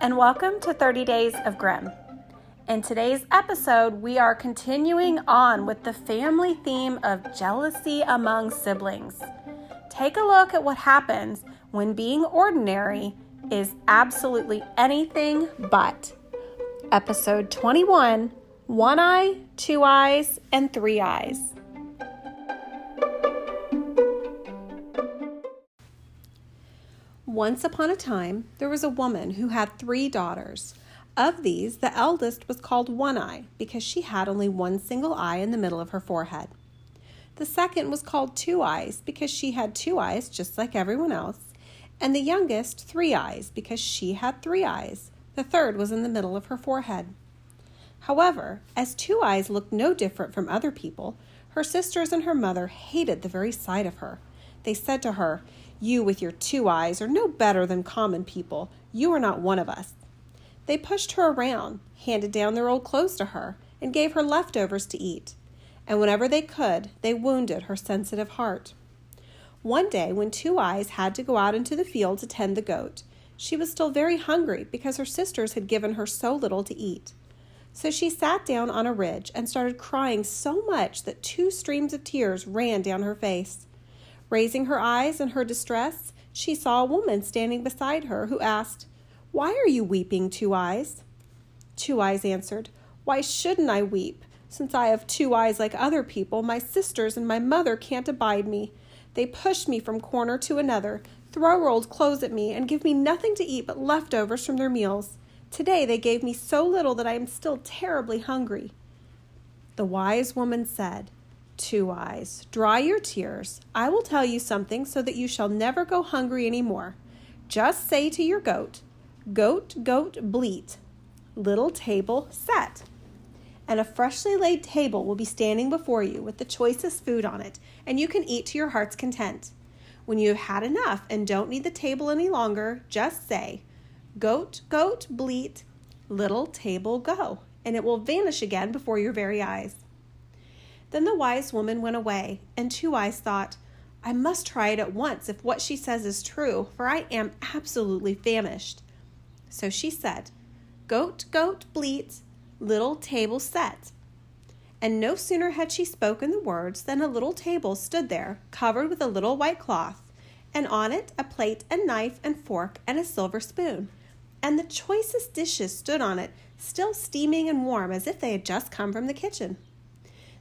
and welcome to 30 Days of Grimm. In today's episode, we are continuing on with the family theme of jealousy among siblings. Take a look at what happens when being ordinary is absolutely anything but. Episode 21 One Eye, Two Eyes, and Three Eyes. Once upon a time, there was a woman who had three daughters. Of these, the eldest was called One Eye because she had only one single eye in the middle of her forehead. The second was called Two Eyes because she had two eyes just like everyone else. And the youngest, Three Eyes because she had three eyes. The third was in the middle of her forehead. However, as Two Eyes looked no different from other people, her sisters and her mother hated the very sight of her. They said to her, you, with your two eyes, are no better than common people. You are not one of us. They pushed her around, handed down their old clothes to her, and gave her leftovers to eat. And whenever they could, they wounded her sensitive heart. One day, when Two Eyes had to go out into the field to tend the goat, she was still very hungry because her sisters had given her so little to eat. So she sat down on a ridge and started crying so much that two streams of tears ran down her face. Raising her eyes in her distress, she saw a woman standing beside her who asked, Why are you weeping, Two Eyes? Two Eyes answered, Why shouldn't I weep? Since I have two eyes like other people, my sisters and my mother can't abide me. They push me from corner to another, throw old clothes at me, and give me nothing to eat but leftovers from their meals. Today they gave me so little that I am still terribly hungry. The wise woman said, Two Eyes, dry your tears. I will tell you something so that you shall never go hungry any more. Just say to your goat, Goat, goat, bleat. Little table set. And a freshly laid table will be standing before you with the choicest food on it, and you can eat to your heart's content. When you have had enough and don't need the table any longer, just say, Goat, goat, bleat, little table go, and it will vanish again before your very eyes. Then the wise woman went away, and Two Eyes thought, I must try it at once if what she says is true, for I am absolutely famished. So she said, Goat, goat, bleat, little table set. And no sooner had she spoken the words than a little table stood there, covered with a little white cloth, and on it a plate and knife and fork and a silver spoon. And the choicest dishes stood on it, still steaming and warm as if they had just come from the kitchen.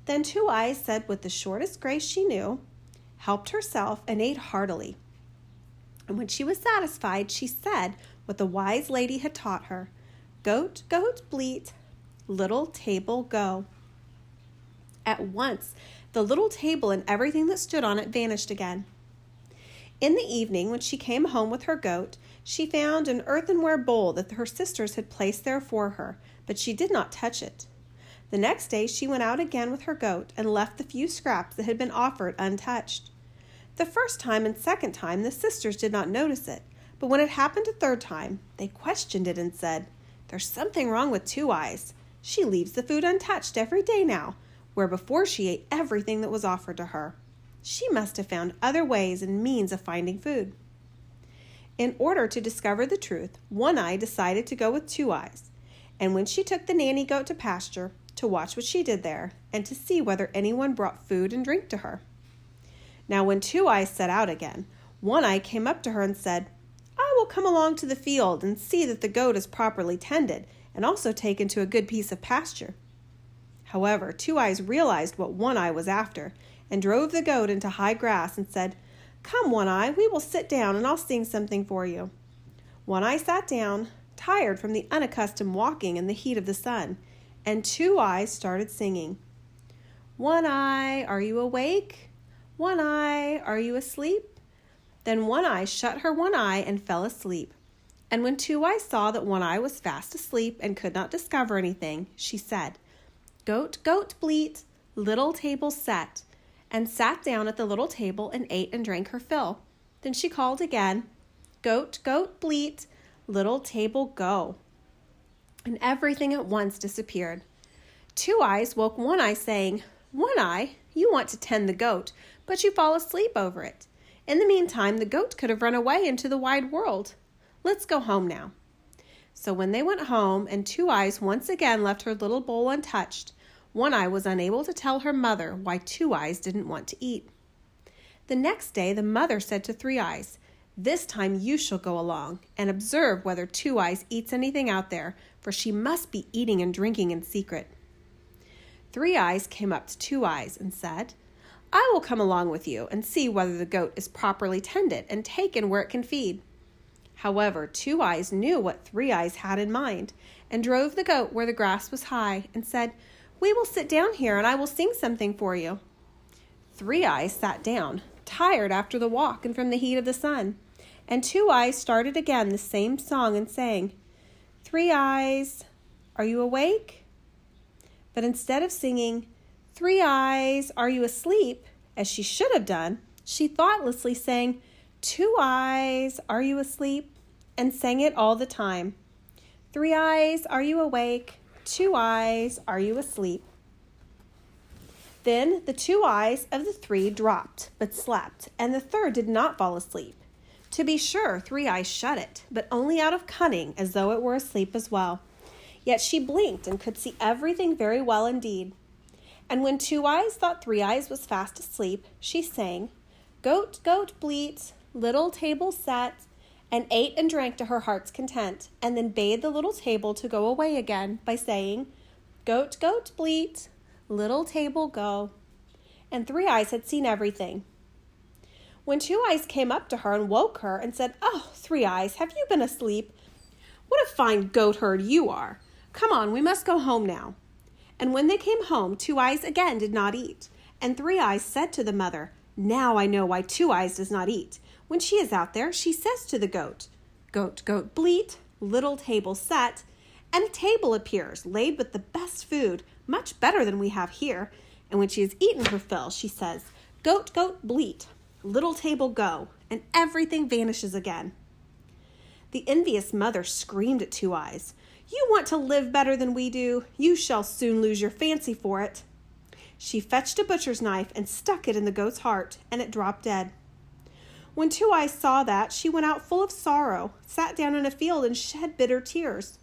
Then Two Eyes said with the shortest grace she knew, helped herself, and ate heartily. And when she was satisfied, she said what the wise lady had taught her Goat, goat, bleat, little table, go. At once, the little table and everything that stood on it vanished again. In the evening, when she came home with her goat, she found an earthenware bowl that her sisters had placed there for her, but she did not touch it. The next day she went out again with her goat and left the few scraps that had been offered untouched. The first time and second time the sisters did not notice it, but when it happened a third time, they questioned it and said, There's something wrong with Two Eyes. She leaves the food untouched every day now, where before she ate everything that was offered to her. She must have found other ways and means of finding food. In order to discover the truth, One Eye decided to go with Two Eyes, and when she took the nanny goat to pasture, to watch what she did there, and to see whether anyone brought food and drink to her. Now, when Two Eyes set out again, One Eye came up to her and said, I will come along to the field and see that the goat is properly tended and also taken to a good piece of pasture. However, Two Eyes realized what One Eye was after and drove the goat into high grass and said, Come, One Eye, we will sit down and I'll sing something for you. One Eye sat down, tired from the unaccustomed walking in the heat of the sun, and Two Eyes started singing. One Eye, are you awake? One Eye, are you asleep? Then One Eye shut her one eye and fell asleep. And when Two Eyes saw that One Eye was fast asleep and could not discover anything, she said, Goat, goat, bleat, little table set, and sat down at the little table and ate and drank her fill. Then she called again, Goat, goat, bleat, little table go and everything at once disappeared. Two Eyes woke One Eye, saying, One Eye, you want to tend the goat, but you fall asleep over it. In the meantime, the goat could have run away into the wide world. Let's go home now. So when they went home and Two Eyes once again left her little bowl untouched, One Eye was unable to tell her mother why Two Eyes didn't want to eat. The next day, the mother said to Three Eyes, This time you shall go along and observe whether Two Eyes eats anything out there, for she must be eating and drinking in secret. Three Eyes came up to Two Eyes and said, I will come along with you and see whether the goat is properly tended and taken where it can feed. However, Two Eyes knew what Three Eyes had in mind and drove the goat where the grass was high and said, We will sit down here and I will sing something for you. Three Eyes sat down, tired after the walk and from the heat of the sun, and Two Eyes started again the same song and sang, Three Eyes, are you awake? But instead of singing, Three Eyes, are you asleep? as she should have done, she thoughtlessly sang, Two Eyes, are you asleep? and sang it all the time. Three Eyes, are you awake? Two Eyes, are you asleep? Then the two eyes of the three dropped, but slept, and the third did not fall asleep. To be sure, Three Eyes shut it, but only out of cunning, as though it were asleep as well. Yet she blinked and could see everything very well indeed. And when Two Eyes thought Three Eyes was fast asleep, she sang, Goat, goat, bleat, little table set, and ate and drank to her heart's content, and then bade the little table to go away again by saying, Goat, goat, bleat, little table go. And Three Eyes had seen everything. When Two Eyes came up to her and woke her and said, Oh, Three Eyes, have you been asleep? What a fine goat herd you are! Come on, we must go home now. And when they came home, Two Eyes again did not eat. And Three Eyes said to the mother, Now I know why Two Eyes does not eat. When she is out there, she says to the goat, Goat, goat, bleat, little table set, and a table appears, laid with the best food, much better than we have here. And when she has eaten her fill, she says, Goat, goat, bleat, little table go, and everything vanishes again. The envious mother screamed at Two Eyes, you want to live better than we do. You shall soon lose your fancy for it. She fetched a butcher's knife and stuck it in the goat's heart, and it dropped dead. When Two Eyes saw that, she went out full of sorrow, sat down in a field, and shed bitter tears.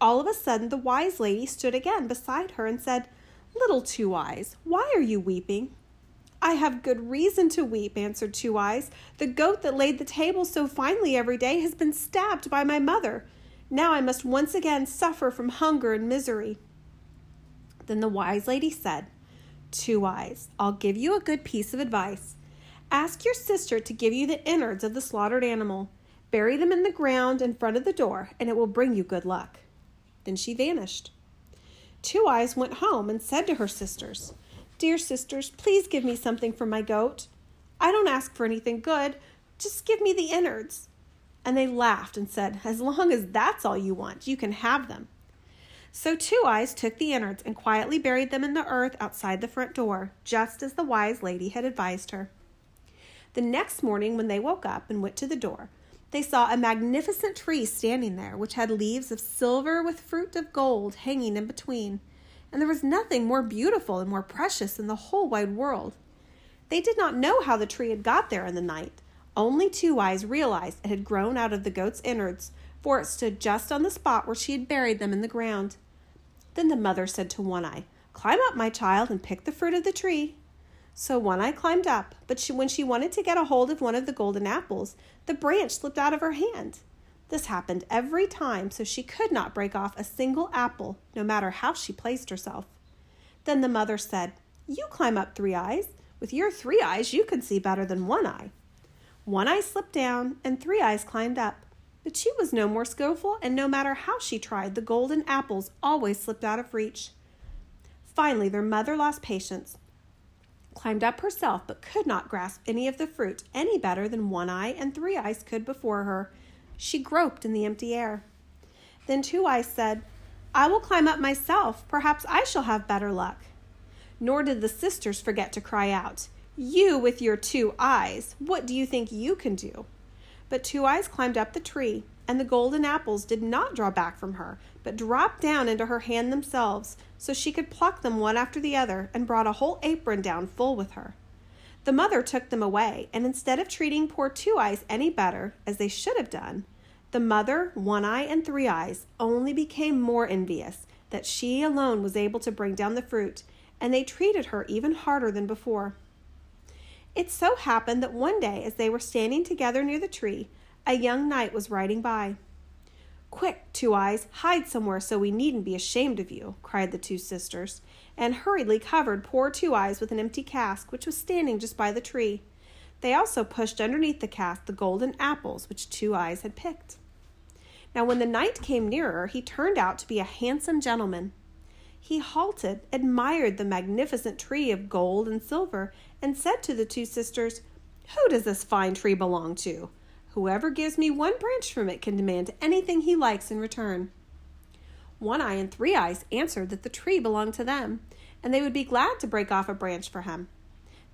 All of a sudden, the wise lady stood again beside her and said, Little Two Eyes, why are you weeping? I have good reason to weep, answered Two Eyes. The goat that laid the table so finely every day has been stabbed by my mother now I must once again suffer from hunger and misery. Then the wise lady said, Two Eyes, I'll give you a good piece of advice. Ask your sister to give you the innards of the slaughtered animal. Bury them in the ground in front of the door, and it will bring you good luck. Then she vanished. Two Eyes went home and said to her sisters, Dear sisters, please give me something for my goat. I don't ask for anything good, just give me the innards. And they laughed and said, As long as that's all you want, you can have them. So Two Eyes took the innards and quietly buried them in the earth outside the front door, just as the wise lady had advised her. The next morning, when they woke up and went to the door, they saw a magnificent tree standing there, which had leaves of silver with fruit of gold hanging in between, and there was nothing more beautiful and more precious in the whole wide world. They did not know how the tree had got there in the night, only Two Eyes realized it had grown out of the goat's innards, for it stood just on the spot where she had buried them in the ground. Then the mother said to One Eye, Climb up, my child, and pick the fruit of the tree. So One Eye climbed up, but she, when she wanted to get a hold of one of the golden apples, the branch slipped out of her hand. This happened every time, so she could not break off a single apple, no matter how she placed herself. Then the mother said, You climb up, Three Eyes. With your three eyes, you can see better than One Eye. One eye slipped down, and Three Eyes climbed up. But she was no more skillful, and no matter how she tried, the golden apples always slipped out of reach. Finally, their mother lost patience, climbed up herself, but could not grasp any of the fruit any better than One Eye and Three Eyes could before her. She groped in the empty air. Then Two Eyes said, I will climb up myself. Perhaps I shall have better luck. Nor did the sisters forget to cry out, you with your two eyes, what do you think you can do? But Two Eyes climbed up the tree, and the golden apples did not draw back from her, but dropped down into her hand themselves, so she could pluck them one after the other, and brought a whole apron down full with her. The mother took them away, and instead of treating poor Two Eyes any better, as they should have done, The mother, One Eye and Three Eyes, only became more envious that she alone was able to bring down the fruit, and they treated her even harder than before. It so happened that one day, as they were standing together near the tree, a young knight was riding by. Quick, Two Eyes, hide somewhere so we needn't be ashamed of you, cried the two sisters, and hurriedly covered poor Two Eyes with an empty cask which was standing just by the tree. They also pushed underneath the cask the golden apples which Two Eyes had picked. Now, when the knight came nearer, he turned out to be a handsome gentleman. He halted, admired the magnificent tree of gold and silver, and said to the two sisters, Who does this fine tree belong to? Whoever gives me one branch from it can demand anything he likes in return. One Eye and Three Eyes answered that the tree belonged to them, and they would be glad to break off a branch for him.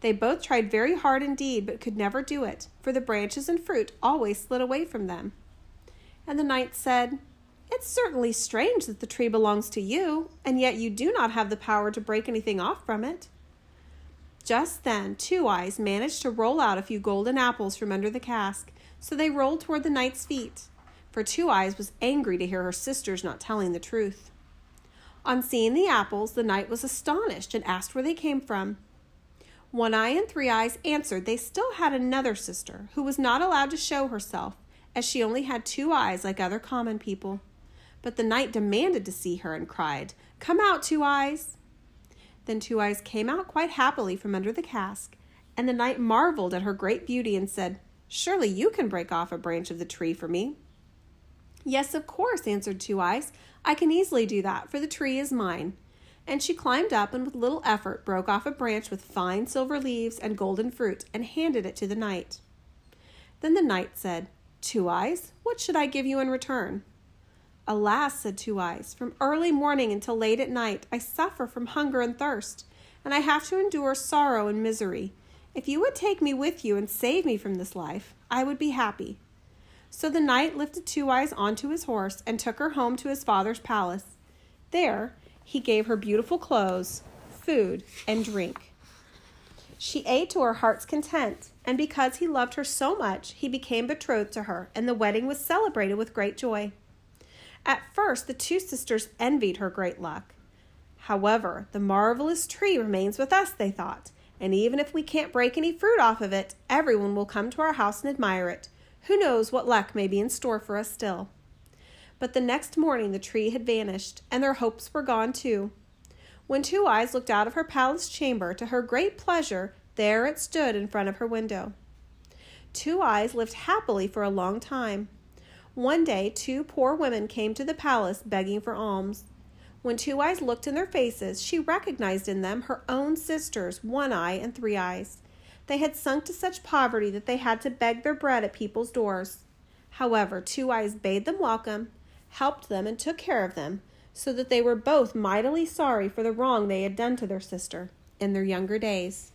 They both tried very hard indeed, but could never do it, for the branches and fruit always slid away from them. And the knight said, It's certainly strange that the tree belongs to you, and yet you do not have the power to break anything off from it. Just then, Two Eyes managed to roll out a few golden apples from under the cask, so they rolled toward the knight's feet, for Two Eyes was angry to hear her sisters not telling the truth. On seeing the apples, the knight was astonished and asked where they came from. One Eye and Three Eyes answered they still had another sister who was not allowed to show herself as she only had two eyes like other common people. But the knight demanded to see her and cried, Come out, Two Eyes! Then Two Eyes came out quite happily from under the cask, and the knight marveled at her great beauty and said, Surely you can break off a branch of the tree for me. Yes, of course, answered Two Eyes. I can easily do that, for the tree is mine. And she climbed up and with little effort broke off a branch with fine silver leaves and golden fruit and handed it to the knight. Then the knight said, Two Eyes, what should I give you in return? Alas, said Two Eyes, from early morning until late at night I suffer from hunger and thirst, and I have to endure sorrow and misery. If you would take me with you and save me from this life, I would be happy. So the knight lifted Two Eyes onto his horse and took her home to his father's palace. There he gave her beautiful clothes, food, and drink. She ate to her heart's content, and because he loved her so much, he became betrothed to her, and the wedding was celebrated with great joy. At first, the two sisters envied her great luck. However, the marvelous tree remains with us, they thought, and even if we can't break any fruit off of it, everyone will come to our house and admire it. Who knows what luck may be in store for us still? But the next morning the tree had vanished, and their hopes were gone too. When Two Eyes looked out of her palace chamber, to her great pleasure, there it stood in front of her window. Two Eyes lived happily for a long time. One day, two poor women came to the palace begging for alms. When Two Eyes looked in their faces, she recognized in them her own sisters, One Eye and Three Eyes. They had sunk to such poverty that they had to beg their bread at people's doors. However, Two Eyes bade them welcome, helped them, and took care of them, so that they were both mightily sorry for the wrong they had done to their sister in their younger days.